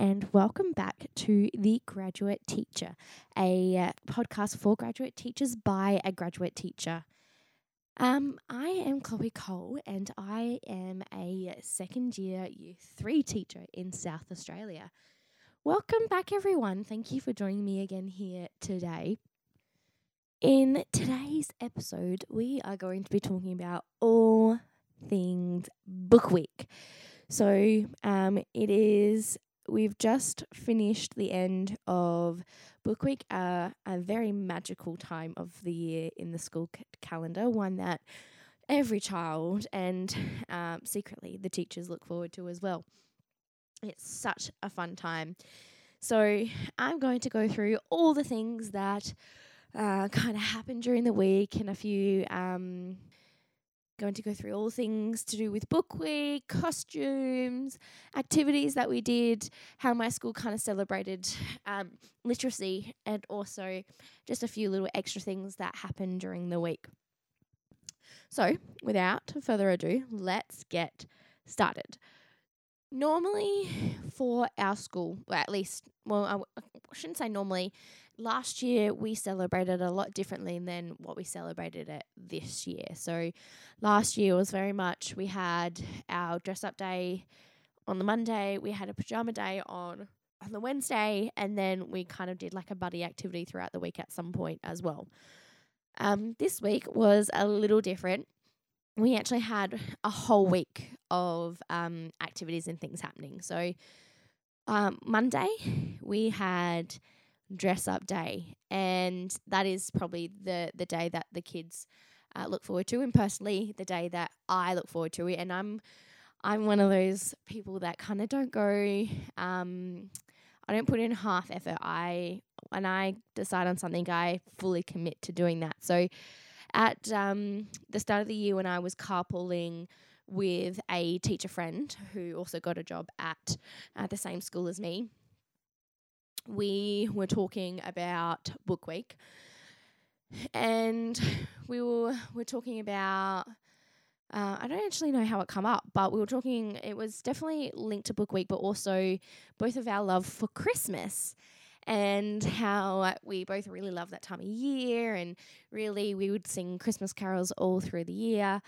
And welcome back to The Graduate Teacher, a uh, podcast for graduate teachers by a graduate teacher. Um, I am Chloe Cole, and I am a second year Year 3 teacher in South Australia. Welcome back, everyone. Thank you for joining me again here today. In today's episode, we are going to be talking about all things Book Week. So um, it is, we've just finished the end of Book Week, uh, a very magical time of the year in the school c- calendar, one that every child and um, secretly the teachers look forward to as well. It's such a fun time. So I'm going to go through all the things that uh, kind of happened during the week and a few um, going to go through all things to do with book week, costumes, activities that we did, how my school kind of celebrated um, literacy, and also just a few little extra things that happened during the week. So, without further ado, let's get started. Normally, for our school, well, at least, well, I w- I shouldn't say normally, last year we celebrated a lot differently than what we celebrated it this year. So last year was very much we had our dress up day on the Monday, we had a pajama day on on the Wednesday, and then we kind of did like a buddy activity throughout the week at some point as well. Um, this week was a little different. We actually had a whole week of um, activities and things happening. So um, Monday we had dress up day, and that is probably the the day that the kids uh, look forward to, and personally the day that I look forward to it. And I'm I'm one of those people that kind of don't go. Um, I don't put in half effort. I when I decide on something, I fully commit to doing that. So at um, the start of the year, when I was carpooling with a teacher friend who also got a job at uh, the same school as me, we were talking about Book Week, and we were were talking about. Uh, I don't actually know how it come up, but we were talking. It was definitely linked to Book Week, but also both of our love for Christmas and how we both really love that time of year. And really, we would sing Christmas carols all through the year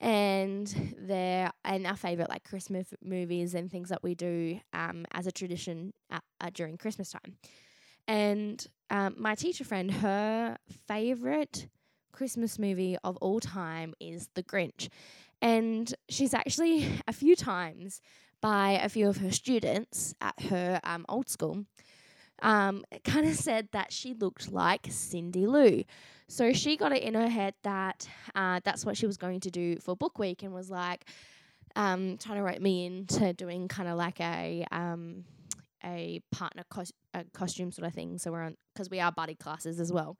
and they're and our favorite like Christmas movies and things that we do um, as a tradition at, uh, during Christmas time. And um, my teacher friend, her favorite Christmas movie of all time is The Grinch, and she's actually a few times by a few of her students at her um, old school. Um, kind of said that she looked like Cindy Lou. So she got it in her head that uh, that's what she was going to do for book week and was like um, trying to rope me into doing kind of like a um, a partner cos- a costume sort of thing. So we're on because we are buddy classes as well.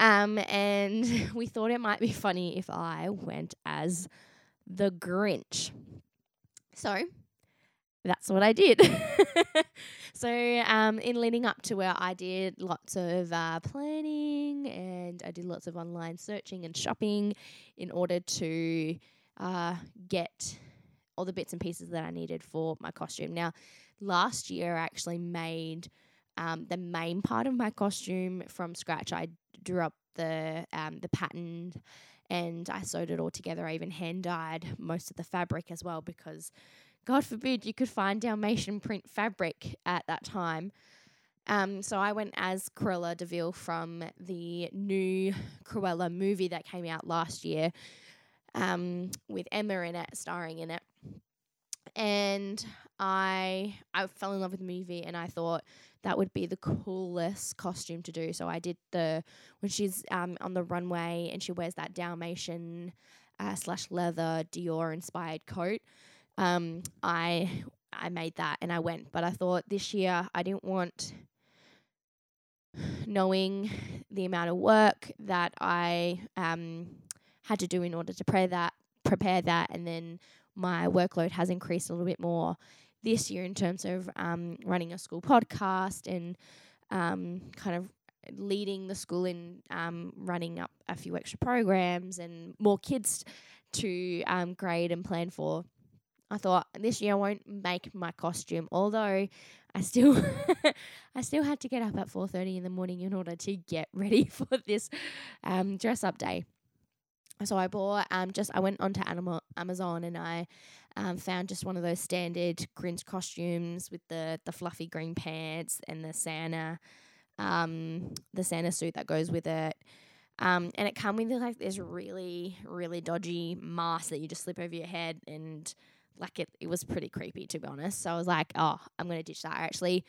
Um, and we thought it might be funny if I went as the Grinch. So that's what I did. so, um, in leading up to where I did lots of uh, planning and I did lots of online searching and shopping in order to uh, get all the bits and pieces that I needed for my costume. Now, last year I actually made um, the main part of my costume from scratch. I drew up the um, the pattern and I sewed it all together. I even hand dyed most of the fabric as well because God forbid you could find Dalmatian print fabric at that time. Um, so I went as Cruella de Vil from the new Cruella movie that came out last year um, with Emma in it, starring in it. And I I fell in love with the movie and I thought that would be the coolest costume to do. So I did the when she's um, on the runway and she wears that Dalmatian uh, slash leather Dior inspired coat um, I I made that and I went. But I thought this year I didn't want knowing the amount of work that I um, had to do in order to prepare that prepare that and then my workload has increased a little bit more this year in terms of um, running a school podcast and um, kind of leading the school in um, running up a few extra programs and more kids to um, grade and plan for. I thought this year I won't make my costume, although I still I still had to get up at 4:30 in the morning in order to get ready for this um, dress up day. So I bought um just I went onto Animal Amazon and I um, found just one of those standard Grinch costumes with the the fluffy green pants and the Santa um the Santa suit that goes with it. Um, and it come with like this really, really dodgy mask that you just slip over your head and like it, it was pretty creepy to be honest. So I was like, oh, I'm gonna ditch that. I actually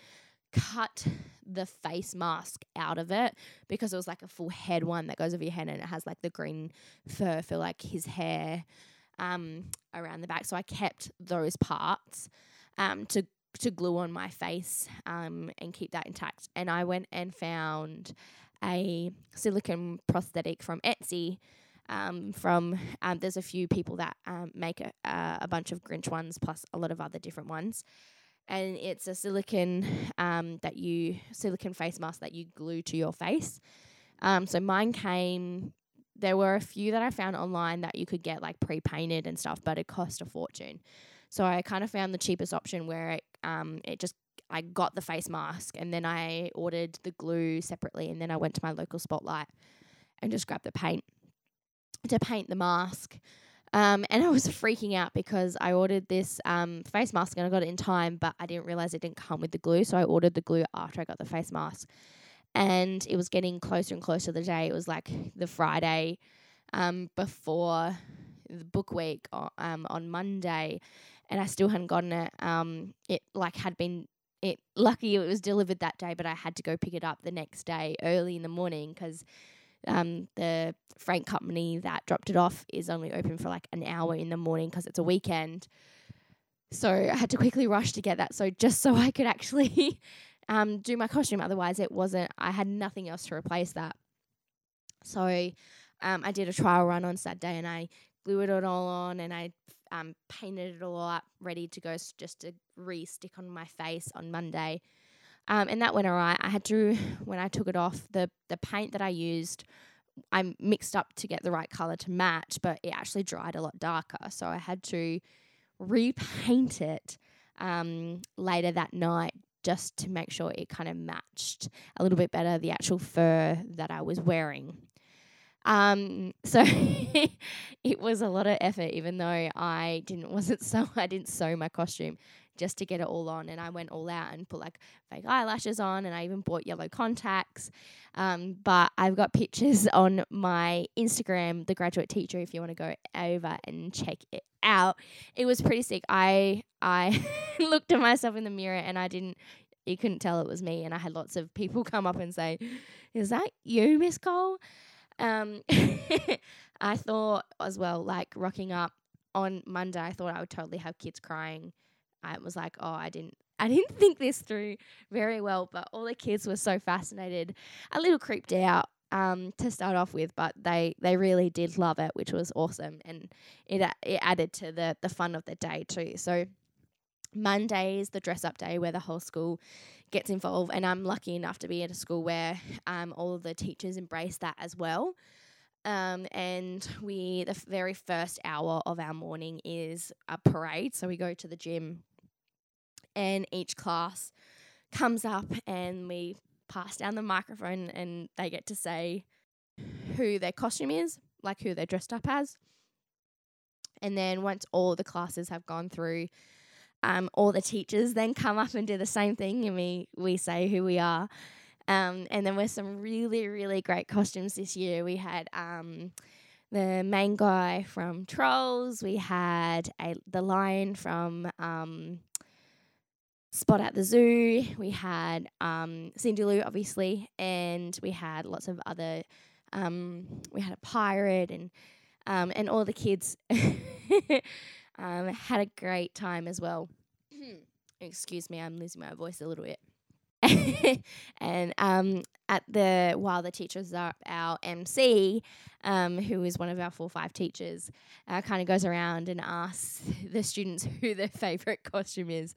cut the face mask out of it because it was like a full head one that goes over your head and it has like the green fur for like his hair um, around the back. So I kept those parts um, to to glue on my face um, and keep that intact. And I went and found a silicone prosthetic from Etsy. Um, from um, there's a few people that um, make a, a bunch of Grinch ones plus a lot of other different ones, and it's a silicone um, that you silicone face mask that you glue to your face. Um, so mine came. There were a few that I found online that you could get like pre painted and stuff, but it cost a fortune. So I kind of found the cheapest option where it um it just I got the face mask and then I ordered the glue separately and then I went to my local spotlight and just grabbed the paint to paint the mask. Um, and I was freaking out because I ordered this um, face mask and I got it in time, but I didn't realize it didn't come with the glue. So I ordered the glue after I got the face mask. And it was getting closer and closer to the day. It was like the Friday um, before the book week um, on Monday, and I still hadn't gotten it. Um, it like had been it lucky it was delivered that day, but I had to go pick it up the next day early in the morning because um, the freight company that dropped it off is only open for like an hour in the morning because it's a weekend. So I had to quickly rush to get that. So just so I could actually um, do my costume. Otherwise, it wasn't. I had nothing else to replace that. So um, I did a trial run on Saturday and I glued it all on and I um, painted it all up, ready to go just to re stick on my face on Monday. Um, and that went all right. I had to, when I took it off, the, the paint that I used, I mixed up to get the right color to match, but it actually dried a lot darker. So I had to repaint it um, later that night just to make sure it kind of matched a little bit better the actual fur that I was wearing. Um, so it was a lot of effort, even though I didn't wasn't so I didn't sew my costume just to get it all on, and I went all out and put like fake eyelashes on, and I even bought yellow contacts. Um, but I've got pictures on my Instagram, the graduate teacher, if you want to go over and check it out. It was pretty sick. I I looked at myself in the mirror and I didn't you couldn't tell it was me and I had lots of people come up and say, Is that you, Miss Cole? Um, I thought as well, like rocking up on Monday, I thought I would totally have kids crying. I was like, oh, I didn't, I didn't think this through very well. But all the kids were so fascinated, a little creeped out um, to start off with, but they they really did love it, which was awesome, and it it added to the the fun of the day too. So Monday is the dress up day where the whole school gets involved, and I'm lucky enough to be at a school where um, all of the teachers embrace that as well. Um, and we the very first hour of our morning is a parade, so we go to the gym, and each class comes up and we pass down the microphone, and they get to say who their costume is, like who they're dressed up as. And then once all the classes have gone through um, all the teachers then come up and do the same thing, and we we say who we are. Um, and then with some really really great costumes this year, we had um, the main guy from Trolls. We had a the lion from um, Spot at the Zoo. We had um, Cindy Lou, obviously, and we had lots of other. Um, we had a pirate and um, and all the kids um, had a great time as well. Excuse me, I'm losing my voice a little bit. and um, at the while the teachers are our MC, um, who is one of our four five teachers, uh, kind of goes around and asks the students who their favorite costume is.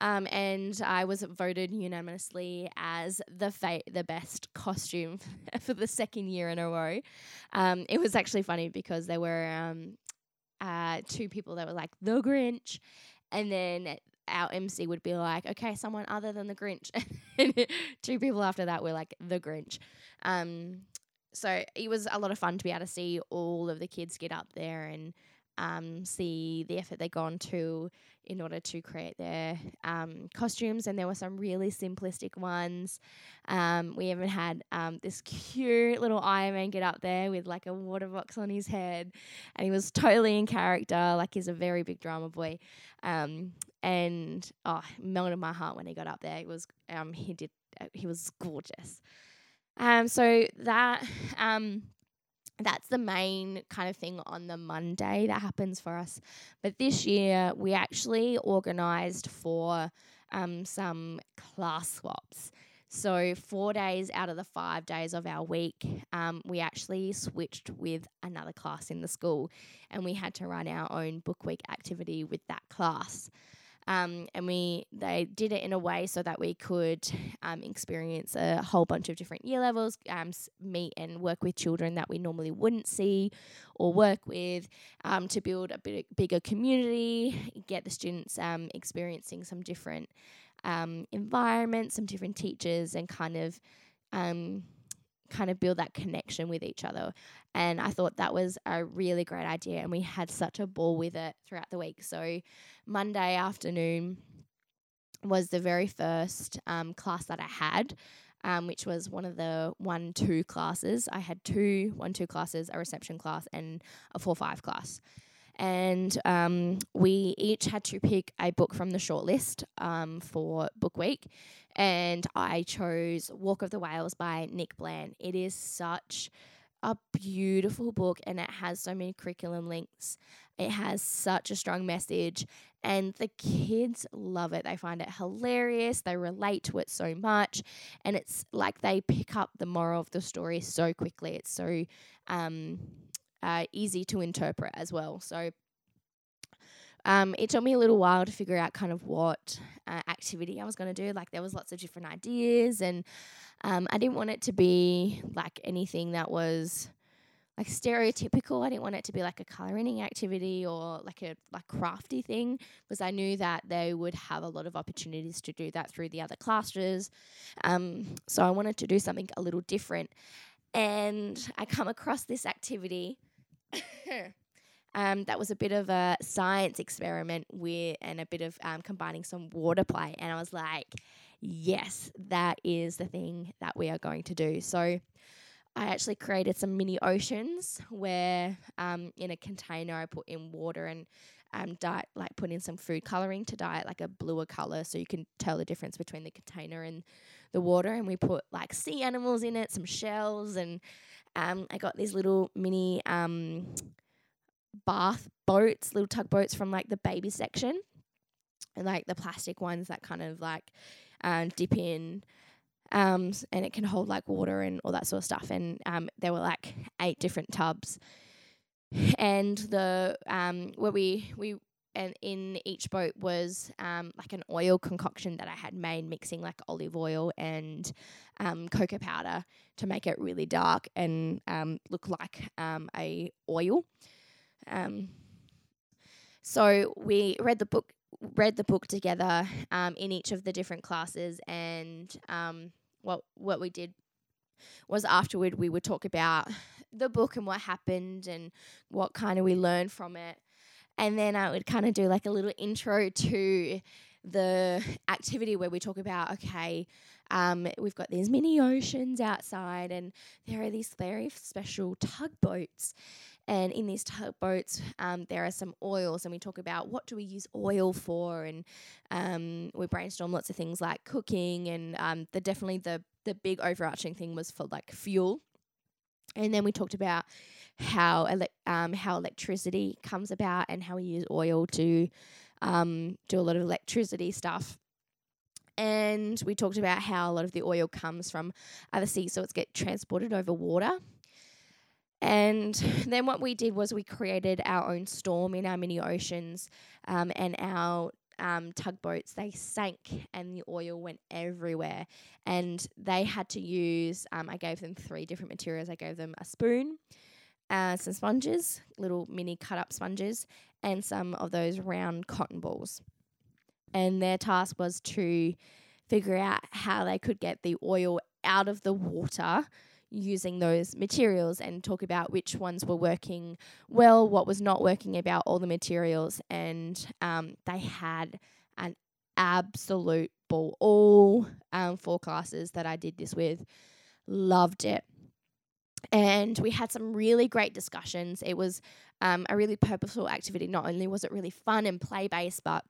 Um, and I was voted unanimously as the fa- the best costume for the second year in a row. Um, it was actually funny because there were um, uh, two people that were like the Grinch, and then our MC would be like, okay, someone other than the Grinch. two people after that were like the Grinch. Um, so it was a lot of fun to be able to see all of the kids get up there and um, see the effort they've gone to in order to create their um, costumes. And there were some really simplistic ones. Um, we even had um, this cute little Iron Man get up there with like a water box on his head, and he was totally in character. Like he's a very big drama boy. Um, and oh, melted my heart when he got up there. It was um, he did uh, he was gorgeous. Um, so that um that's the main kind of thing on the Monday that happens for us. But this year, we actually organized for um, some class swaps. So, four days out of the five days of our week, um, we actually switched with another class in the school and we had to run our own book week activity with that class. Um, and we they did it in a way so that we could um, experience a whole bunch of different year levels, um, meet and work with children that we normally wouldn't see or work with, um, to build a bit bigger community, get the students um, experiencing some different um, environments, some different teachers, and kind of kind of build that connection with each other. And I thought that was a really great idea. And we had such a ball with it throughout the week. So, Monday afternoon was the very first um, class that I had. Um, which was one of the one two classes. I had two one two classes, a reception class, and a four five class and um, we each had to pick a book from the shortlist um, for book week. And I chose Walk of the Whales by Nick Bland. It is such a beautiful book and it has so many curriculum links. It has such a strong message, and the kids love it. They find it hilarious, they relate to it so much, and it's like they pick up the moral of the story so quickly. It's so um, uh, easy to interpret as well. So um, it took me a little while to figure out kind of what uh, activity I was going to do. Like there was lots of different ideas, and um, I didn't want it to be like anything that was like stereotypical. I didn't want it to be like a coloring activity or like a like crafty thing because I knew that they would have a lot of opportunities to do that through the other classes. Um, so I wanted to do something a little different, and I come across this activity. um, that was a bit of a science experiment with and a bit of um, combining some water play. And I was like, yes, that is the thing that we are going to do. So I actually created some mini oceans where um, in a container I put in water and um, dye, like put in some food coloring to dye it like a bluer color so you can tell the difference between the container and the water. And we put like sea animals in it, some shells, and um, I got these little mini um, bath boats, little tugboats from like the baby section, and like the plastic ones that kind of like um, dip in. Um, and it can hold like water and all that sort of stuff. And um, there were like eight different tubs, and the um, where we we and in each boat was um, like an oil concoction that I had made, mixing like olive oil and um, cocoa powder to make it really dark and um, look like um, a oil. Um, so we read the book, read the book together um, in each of the different classes, and what what we did was afterward we would talk about the book and what happened and what kind of we learned from it and then I would kind of do like a little intro to the activity where we talk about okay, um, we've got these mini oceans outside, and there are these very special tugboats. And in these tugboats, um, there are some oils, and we talk about what do we use oil for, and um, we brainstorm lots of things like cooking, and um, the definitely the the big overarching thing was for like fuel. And then we talked about how ele- um, how electricity comes about and how we use oil to um, do a lot of electricity stuff. And we talked about how a lot of the oil comes from other seas, so it's get transported over water. And then what we did was we created our own storm in our mini oceans, um, and our um, tugboats they sank and the oil went everywhere. And they had to use. Um, I gave them three different materials. I gave them a spoon, uh, some sponges, little mini cut up sponges, and some of those round cotton balls. And their task was to figure out how they could get the oil out of the water using those materials and talk about which ones were working well, what was not working about all the materials. And um, they had an absolute ball. All um, four classes that I did this with loved it. And we had some really great discussions. It was um, a really purposeful activity. Not only was it really fun and play based, but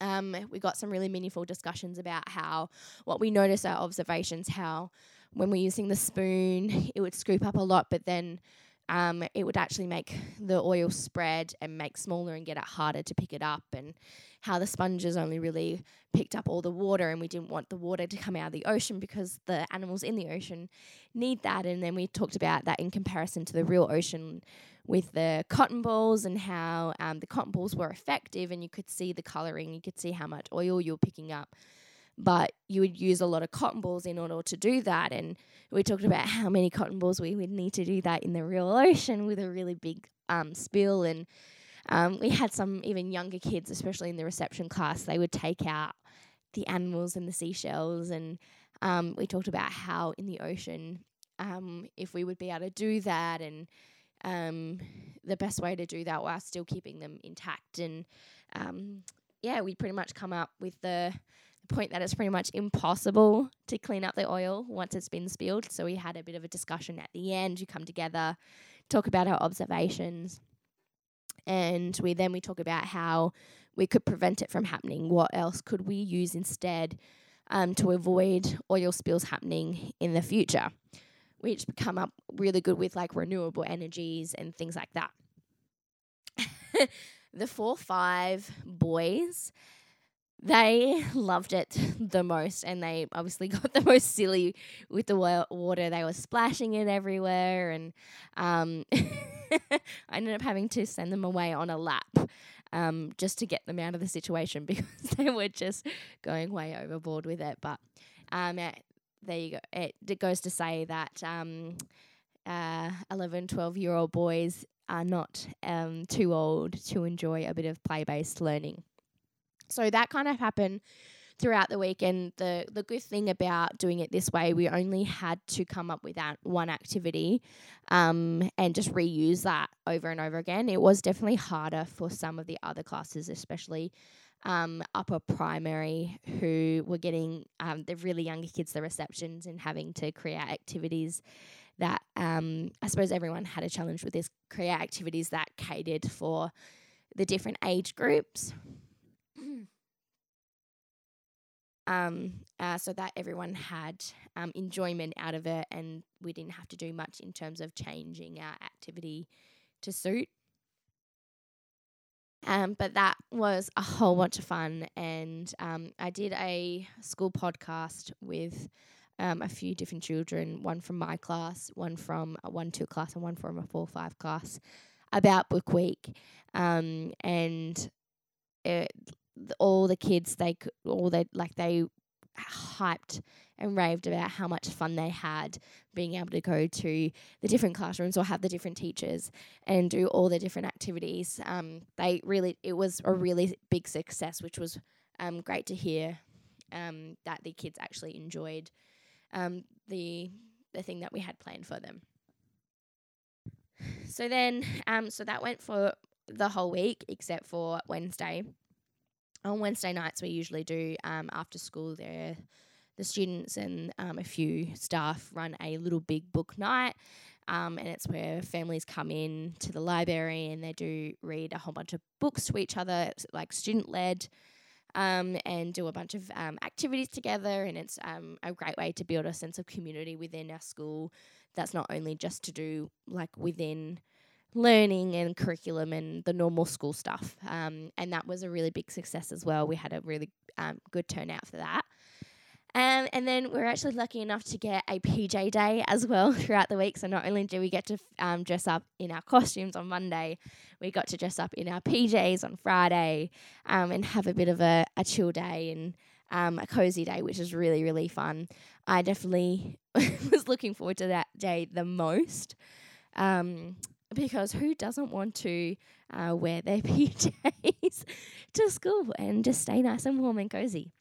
um, we got some really meaningful discussions about how what we noticed our observations, how when we're using the spoon, it would scoop up a lot, but then um, it would actually make the oil spread and make smaller and get it harder to pick it up, and how the sponges only really picked up all the water, and we didn't want the water to come out of the ocean because the animals in the ocean need that. And then we talked about that in comparison to the real ocean with the cotton balls and how um, the cotton balls were effective, and you could see the coloring, you could see how much oil you were picking up but you would use a lot of cotton balls in order to do that. And we talked about how many cotton balls we would need to do that in the real ocean with a really big um, spill. And um, we had some even younger kids, especially in the reception class, they would take out the animals and the seashells. And um, we talked about how in the ocean, um, if we would be able to do that and um, the best way to do that while still keeping them intact. And um, yeah, we pretty much come up with the point that it's pretty much impossible to clean up the oil once it's been spilled. So we had a bit of a discussion at the end. You come together, talk about our observations, and we then we talk about how we could prevent it from happening. What else could we use instead um, to avoid oil spills happening in the future? Which come up really good with like renewable energies and things like that. the four five boys they loved it the most and they obviously got the most silly with the water they were splashing it everywhere and um, i ended up having to send them away on a lap um, just to get them out of the situation because they were just going way overboard with it. But um, it, there you go. It, it, goes to say that um, uh, 11 12 year old boys are not um, too old to enjoy a bit of play-based learning. So that kind of happened throughout the week. And the, the good thing about doing it this way, we only had to come up with that one activity um, and just reuse that over and over again. It was definitely harder for some of the other classes, especially um, upper primary, who were getting um, the really younger kids the receptions and having to create activities that um, I suppose everyone had a challenge with this create activities that catered for the different age groups um, uh, so that everyone had um, enjoyment out of it and we didn't have to do much in terms of changing our activity to suit. Um, but that was a whole bunch of fun, and um, I did a school podcast with um, a few different children, one from my class, one from a one two class, and one from a four five class, about Book Week, um, and it, all the kids they all they like they hyped and raved about how much fun they had being able to go to the different classrooms or have the different teachers and do all the different activities. Um, they really it was a really big success, which was um, great to hear um, that the kids actually enjoyed um, the the thing that we had planned for them. So then, um, so that went for the whole week except for Wednesday on Wednesday nights, we usually do um, after school. There, the students and um, a few staff run a little big book night, um, and it's where families come in to the library and they do read a whole bunch of books to each other, like student led. Um, and do a bunch of um, activities together, and it's um, a great way to build a sense of community within our school. That's not only just to do like within learning and curriculum and the normal school stuff. Um, and that was a really big success as well. We had a really um, good turnout for that. Um, and then we are actually lucky enough to get a PJ day as well throughout the week. So not only do we get to um, dress up in our costumes on Monday, we got to dress up in our PJs on Friday um, and have a bit of a, a chill day and um, a cozy day, which is really, really fun. I definitely was looking forward to that day the most Um, because who doesn't want to uh, wear their PJs to school and just stay nice and warm and cozy?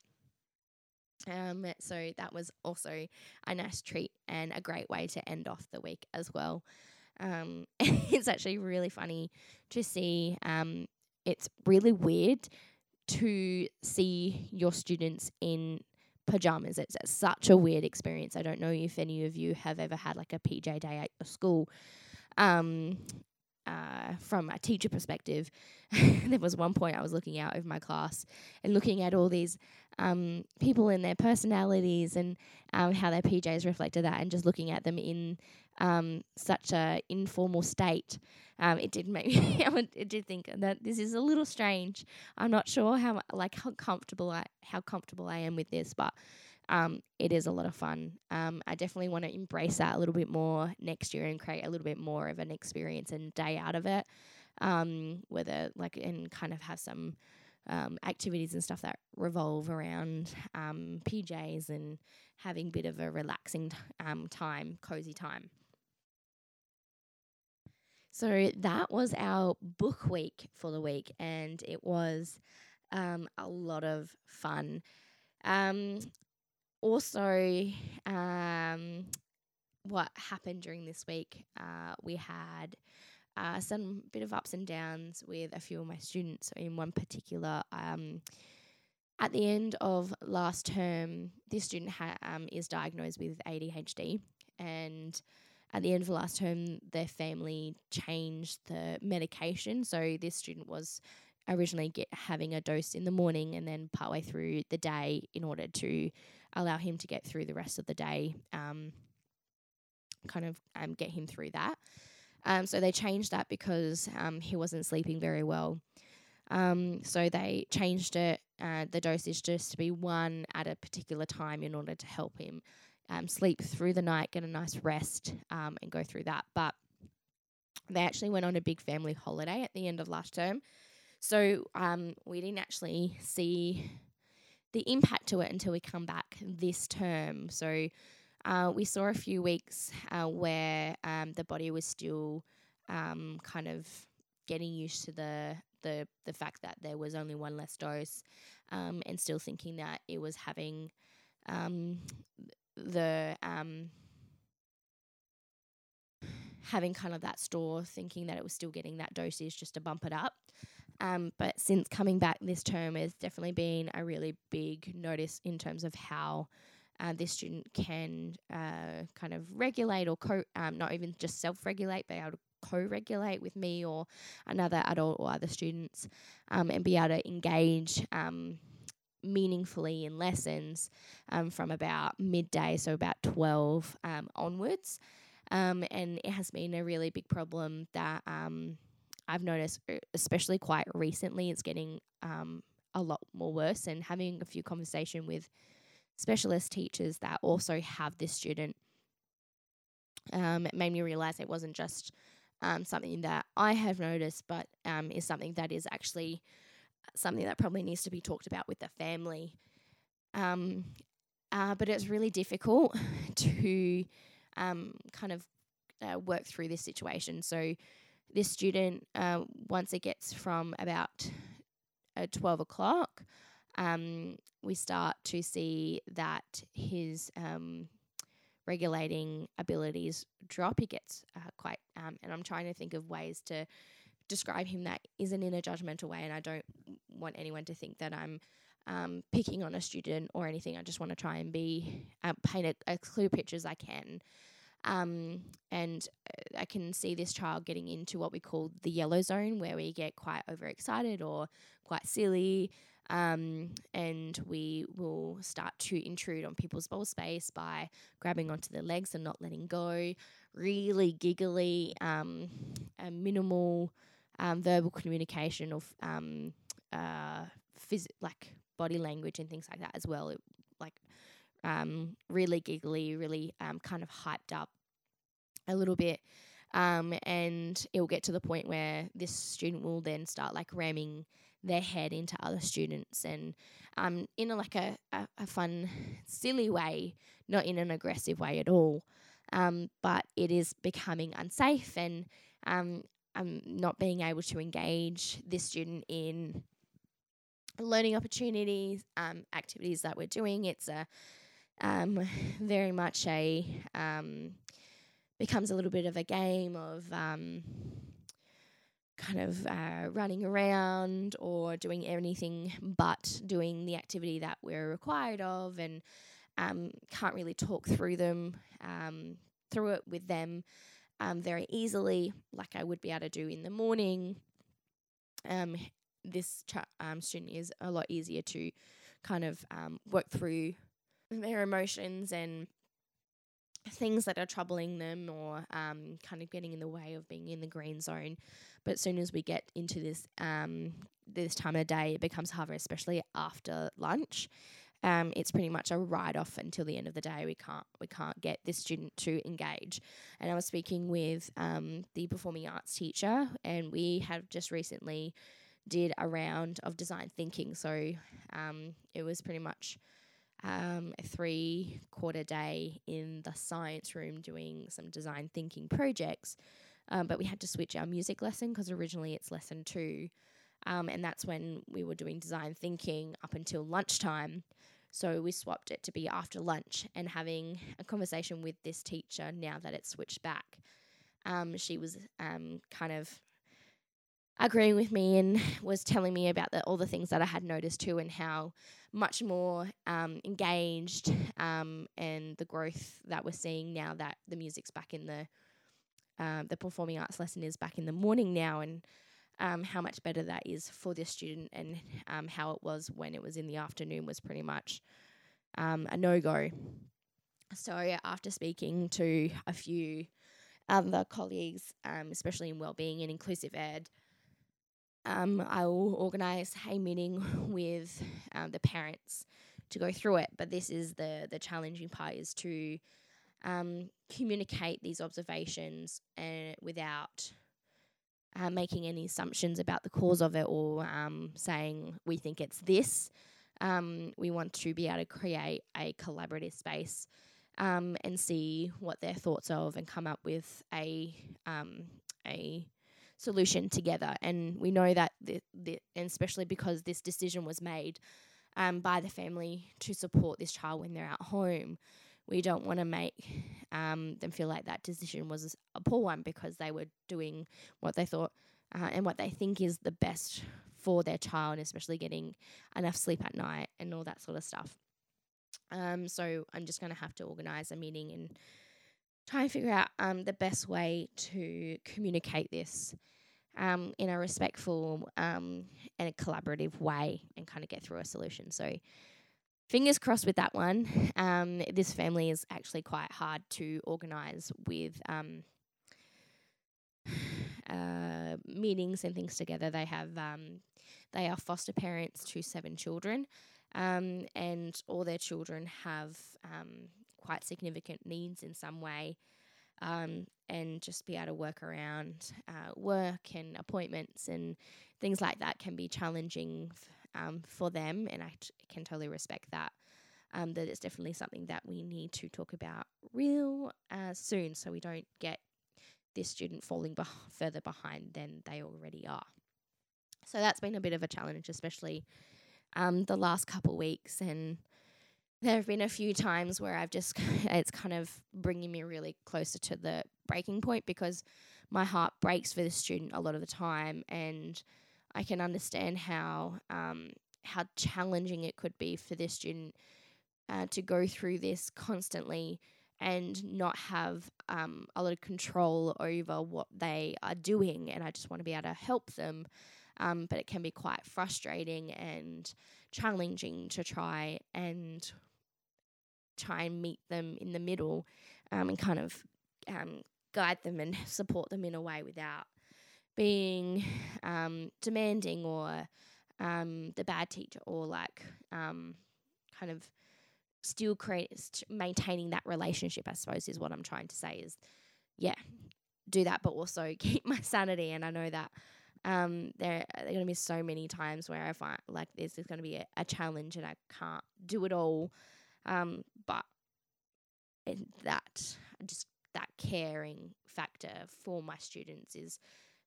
Um, so that was also a nice treat and a great way to end off the week as well. Um, it's actually really funny to see. Um, it's really weird to see your students in pajamas. It's, it's such a weird experience. I don't know if any of you have ever had like a PJ day at your school. Um, uh, from a teacher perspective, there was one point I was looking out of my class and looking at all these um, people and their personalities and um, how their PJs reflected that, and just looking at them in um, such a informal state. Um, it did make me. it did think that this is a little strange. I'm not sure how like how comfortable I how comfortable I am with this, but um, it is a lot of fun. Um, I definitely want to embrace that a little bit more next year and create a little bit more of an experience and day out of it. Um, whether like and kind of have some um, activities and stuff that revolve around um, PJs and having a bit of a relaxing t- um, time, cozy time. So that was our book week for the week, and it was um, a lot of fun. Um, also, um, what happened during this week, uh, we had uh, some bit of ups and downs with a few of my students. In one particular, um, at the end of last term, this student ha- um, is diagnosed with ADHD, and at the end of last term, their family changed the medication. So this student was originally get having a dose in the morning and then partway through the day in order to allow him to get through the rest of the day, um, kind of um, get him through that. Um, so they changed that because um, he wasn't sleeping very well. Um, so they changed it, uh, the dosage just to be one at a particular time in order to help him um, sleep through the night, get a nice rest, um, and go through that. But they actually went on a big family holiday at the end of last term. So um, we didn't actually see the impact to it until we come back this term. So uh, we saw a few weeks uh, where um, the body was still um, kind of getting used to the the the fact that there was only one less dose, um, and still thinking that it was having um, the um, having kind of that store, thinking that it was still getting that dosage just to bump it up. Um, but since coming back this term, has definitely been a really big notice in terms of how uh, this student can uh, kind of regulate or co, um, not even just self-regulate, but able to co-regulate with me or another adult or other students, um, and be able to engage um, meaningfully in lessons um, from about midday, so about 12 um, onwards. Um, and it has been a really big problem that um, I've noticed, especially quite recently, it's getting um, a lot more worse. And having a few conversation with specialist teachers that also have this student, um, it made me realize it wasn't just um, something that I have noticed, but um, is something that is actually something that probably needs to be talked about with the family. Um, uh, but it's really difficult to um, kind of uh, work through this situation. So, this student, uh, once it gets from about uh, 12 o'clock, um, we start to see that his um, regulating abilities drop. He gets uh, quite, um, and I'm trying to think of ways to describe him that isn't in a judgmental way. And I don't want anyone to think that I'm um, picking on a student or anything. I just want to try and be uh, paint a, as clear picture as I can. Um, and uh, I can see this child getting into what we call the yellow zone, where we get quite overexcited or quite silly. Um, and we will start to intrude on people's ball space by grabbing onto their legs and not letting go. Really giggly, um, minimal um, verbal communication of um, uh, phys- like body language and things like that as well. It, like um, really giggly, really um, kind of hyped up a little bit. Um, and it will get to the point where this student will then start like ramming their head into other students and um, in a, like a, a, a, fun, silly way, not in an aggressive way at all. um, but it is becoming unsafe and um, I'm not being able to engage this student in learning opportunities, um, activities that we're doing. It's a um, very much a um, becomes a little bit of a game of um, kind of uh, running around or doing anything but doing the activity that we're required of, and um, can't really talk through them um, through it with them um, very easily, like I would be able to do in the morning. Um, this ch- um, student is a lot easier to kind of um, work through their emotions and things that are troubling them or um, kind of getting in the way of being in the green zone. But as soon as we get into this um, this time of day, it becomes harder, especially after lunch. Um, it's pretty much a write off until the end of the day. We can't we can't get this student to engage. And I was speaking with um, the performing arts teacher, and we have just recently did a round of design thinking. So um, it was pretty much um, a three quarter day in the science room doing some design thinking projects. Um, but we had to switch our music lesson because originally it's lesson two. Um, and that's when we were doing design thinking up until lunchtime. So we swapped it to be after lunch and having a conversation with this teacher now that it's switched back. Um, she was um, kind of agreeing with me and was telling me about the, all the things that I had noticed too and how much more um, engaged um, and the growth that we're seeing now that the music's back in the um, the performing arts lesson is back in the morning now and um, how much better that is for the student and um, how it was when it was in the afternoon was pretty much um, a no go. So after speaking to a few other colleagues, especially in wellbeing and inclusive ed, um, I will organise a meeting with um, the parents to go through it. But this is the the challenging part is to um, communicate these observations and without uh, making any assumptions about the cause of it or um, saying we think it's this. Um, we want to be able to create a collaborative space um, and see what their thoughts of and come up with a a solution together. And we know that, the, the, and especially because this decision was made um, by the family to support this child when they're at home, we don't want to make um, them feel like that decision was a poor one because they were doing what they thought uh, and what they think is the best for their child, especially getting enough sleep at night and all that sort of stuff. Um, so I'm just going to have to organise a meeting and try and figure out um, the best way to communicate this um, in a respectful um, and a collaborative way and kind of get through a solution. So, fingers crossed with that one. Um, this family is actually quite hard to organise with um, uh, meetings and things together. They have um, they are foster parents to seven children, um, and all their children have quite significant needs in some way. Um, and just be able to work around uh, work and appointments and things like that can be challenging f- um, for them. And I t- can totally respect that. Um, that it's definitely something that we need to talk about real uh, soon so we don't get this student falling beh- further behind than they already are. So that's been a bit of a challenge, especially um, the last couple weeks. And there have been a few times where I've just, it's kind of bringing me really closer to the breaking point because my heart breaks for the student a lot of the time. And I can understand how, um, how challenging it could be for this student uh, to go through this constantly and not have um, a lot of control over what they are doing. And I just want to be able to help them. Um, but it can be quite frustrating and challenging to try and try and meet them in the middle um, and kind of um, guide them and support them in a way without being um, demanding or um, the bad teacher or like um, kind of still create maintaining that relationship. I suppose is what I'm trying to say is, yeah, do that, but also keep my sanity. And I know that um, there, there are going to be so many times where I find like this is going to be a, a, challenge and I can't do it all. Um, but that just that caring factor for my students is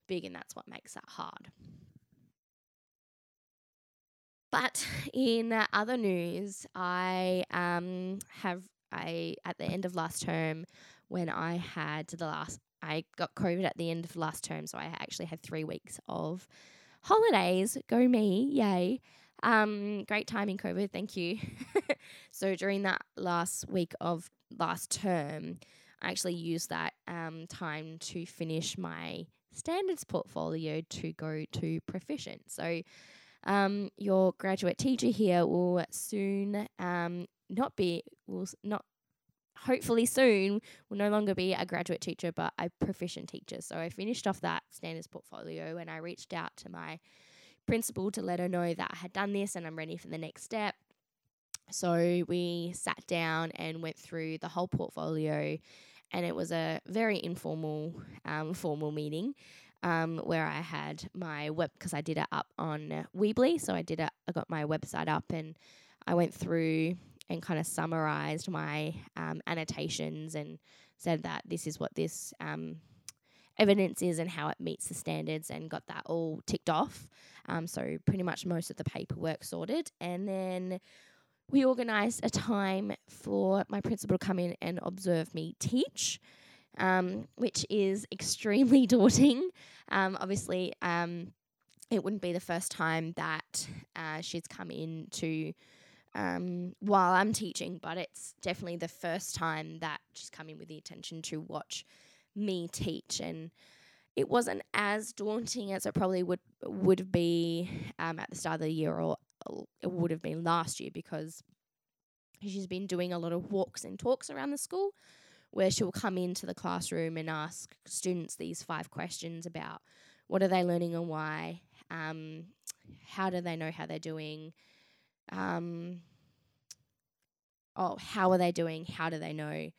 big, and that's what makes that hard. But in other news, I um, have I at the end of last term when I had the last I got COVID at the end of last term, so I actually had three weeks of holidays. Go me, yay! Um, great timing, COVID. Thank you. so during that last week of last term, I actually used that um, time to finish my standards portfolio to go to proficient. So um, your graduate teacher here will soon um, not be will not hopefully soon will no longer be a graduate teacher but a proficient teacher. So I finished off that standards portfolio and I reached out to my principal to let her know that I had done this and I'm ready for the next step. So we sat down and went through the whole portfolio, and it was a very informal, um, formal meeting um, where I had my web because I did it up on Weebly. So I did it. I got my website up and I went through and kind of summarized my um, annotations and said that this is what this um, evidence is and how it meets the standards and got that all ticked off. Um, so pretty much most of the paperwork sorted, and then we organised a time for my principal to come in and observe me teach um, which is extremely daunting. Um, obviously, um, it wouldn't be the first time that uh, she's come in to um, while I'm teaching, but it's definitely the first time that she's come in with the intention to watch me teach, and it wasn't as daunting as it probably would would be um, at the start of the year, or it would have been last year because she's been doing a lot of walks and talks around the school where she'll come into the classroom and ask students these five questions about what are they learning and why, um, how do they know how they're doing, um, oh, how are they doing, how do they know,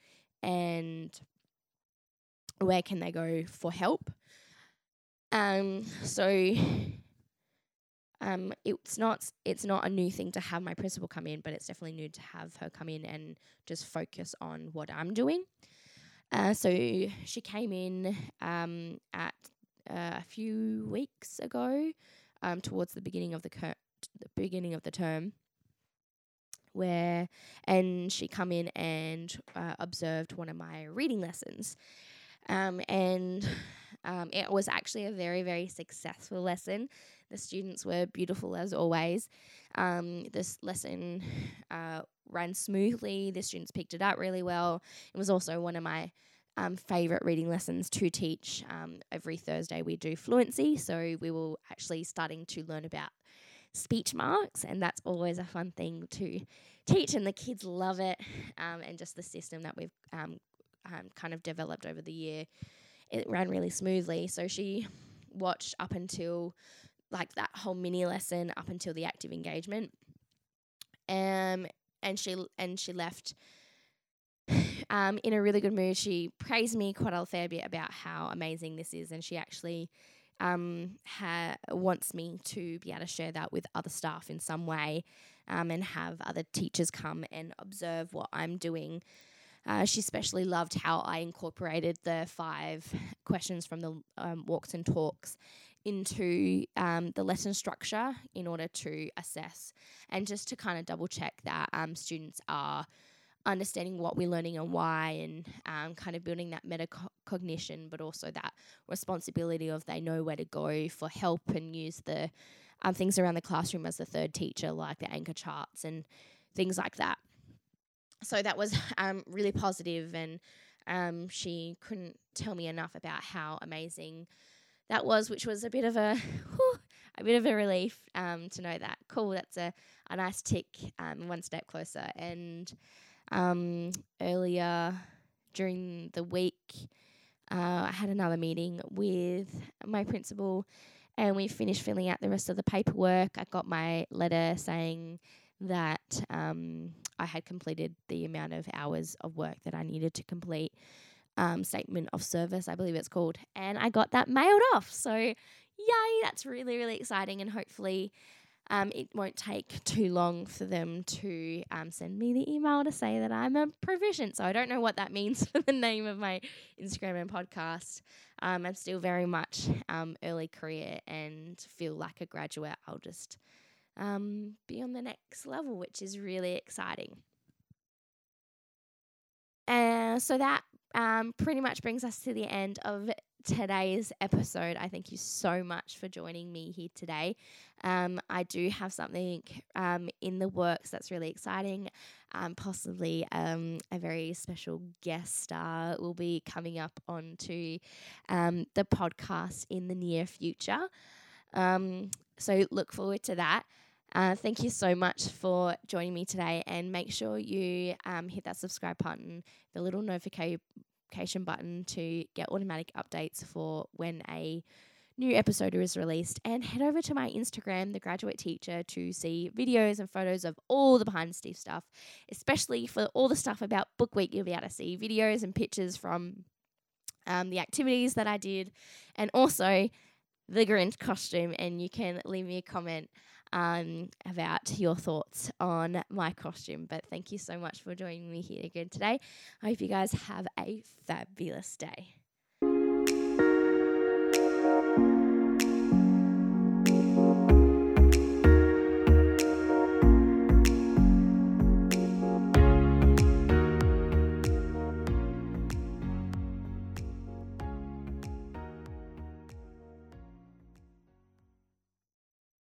and where can they go for help. Um, so um, it's not it's not a new thing to have my principal come in, but it's definitely new to have her come in and just focus on what I'm doing. Uh, so she came in um, at uh, a few weeks ago, um, towards the beginning of the cur- the beginning of the term, where and she come in and uh, observed one of my reading lessons, um, and um, it was actually a very very successful lesson. The students were beautiful as always. Um, this lesson uh, ran smoothly. The students picked it up really well. It was also one of my um, favorite reading lessons to teach. Um, every Thursday we do fluency, so we will actually starting to learn about speech marks, and that's always a fun thing to teach, and the kids love it. Um, and just the system that we've um, kind of developed over the year, it ran really smoothly. So she watched up until like that whole mini lesson up until the active engagement. Um, and she and she left um, in a really good mood. She praised me quite a fair bit about how amazing this is, and she actually um, ha- wants me to be able to share that with other staff in some way um, and have other teachers come and observe what I'm doing. Uh, she especially loved how I incorporated the five questions from the um, walks and talks into um, the lesson structure in order to assess and just to kind of double check that um, students are understanding what we're learning and why and um, kind of building that metacognition but also that responsibility of they know where to go for help and use the um, things around the classroom as the third teacher like the anchor charts and things like that so that was um, really positive and um, she couldn't tell me enough about how amazing that was, which was a bit of a whew, a bit of a relief um, to know that. Cool, that's a, a nice tick, um, one step closer. And um, earlier during the week, uh, I had another meeting with my principal, and we finished filling out the rest of the paperwork. I got my letter saying that um, I had completed the amount of hours of work that I needed to complete um, statement of service, I believe it's called. And I got that mailed off. So, yay, that's really, really exciting. And hopefully, um, it won't take too long for them to um, send me the email to say that I'm a proficient. So I don't know what that means for the name of my Instagram and podcast. Um, I'm still very much um, early career and feel like a graduate. I'll just um, be on the next level, which is really exciting. Uh, so that um, pretty much brings us to the end of today's episode. I thank you so much for joining me here today. Um, I do have something um, in the works that's really exciting. Um, possibly um, a very special guest star will be coming up onto um, the podcast in the near future. Um, so look forward to that. Uh, thank you so much for joining me today, and make sure you um, hit that subscribe button, the little notification button to get automatic updates for when a new episode is released. And head over to my Instagram, The Graduate Teacher, to see videos and photos of all the behind the scenes stuff, especially for all the stuff about Book Week. You'll be able to see videos and pictures from um, the activities that I did, and also the Grinch costume. And you can leave me a comment um, about your thoughts on my costume. But thank you so much for joining me here again today. I hope you guys have a fabulous day.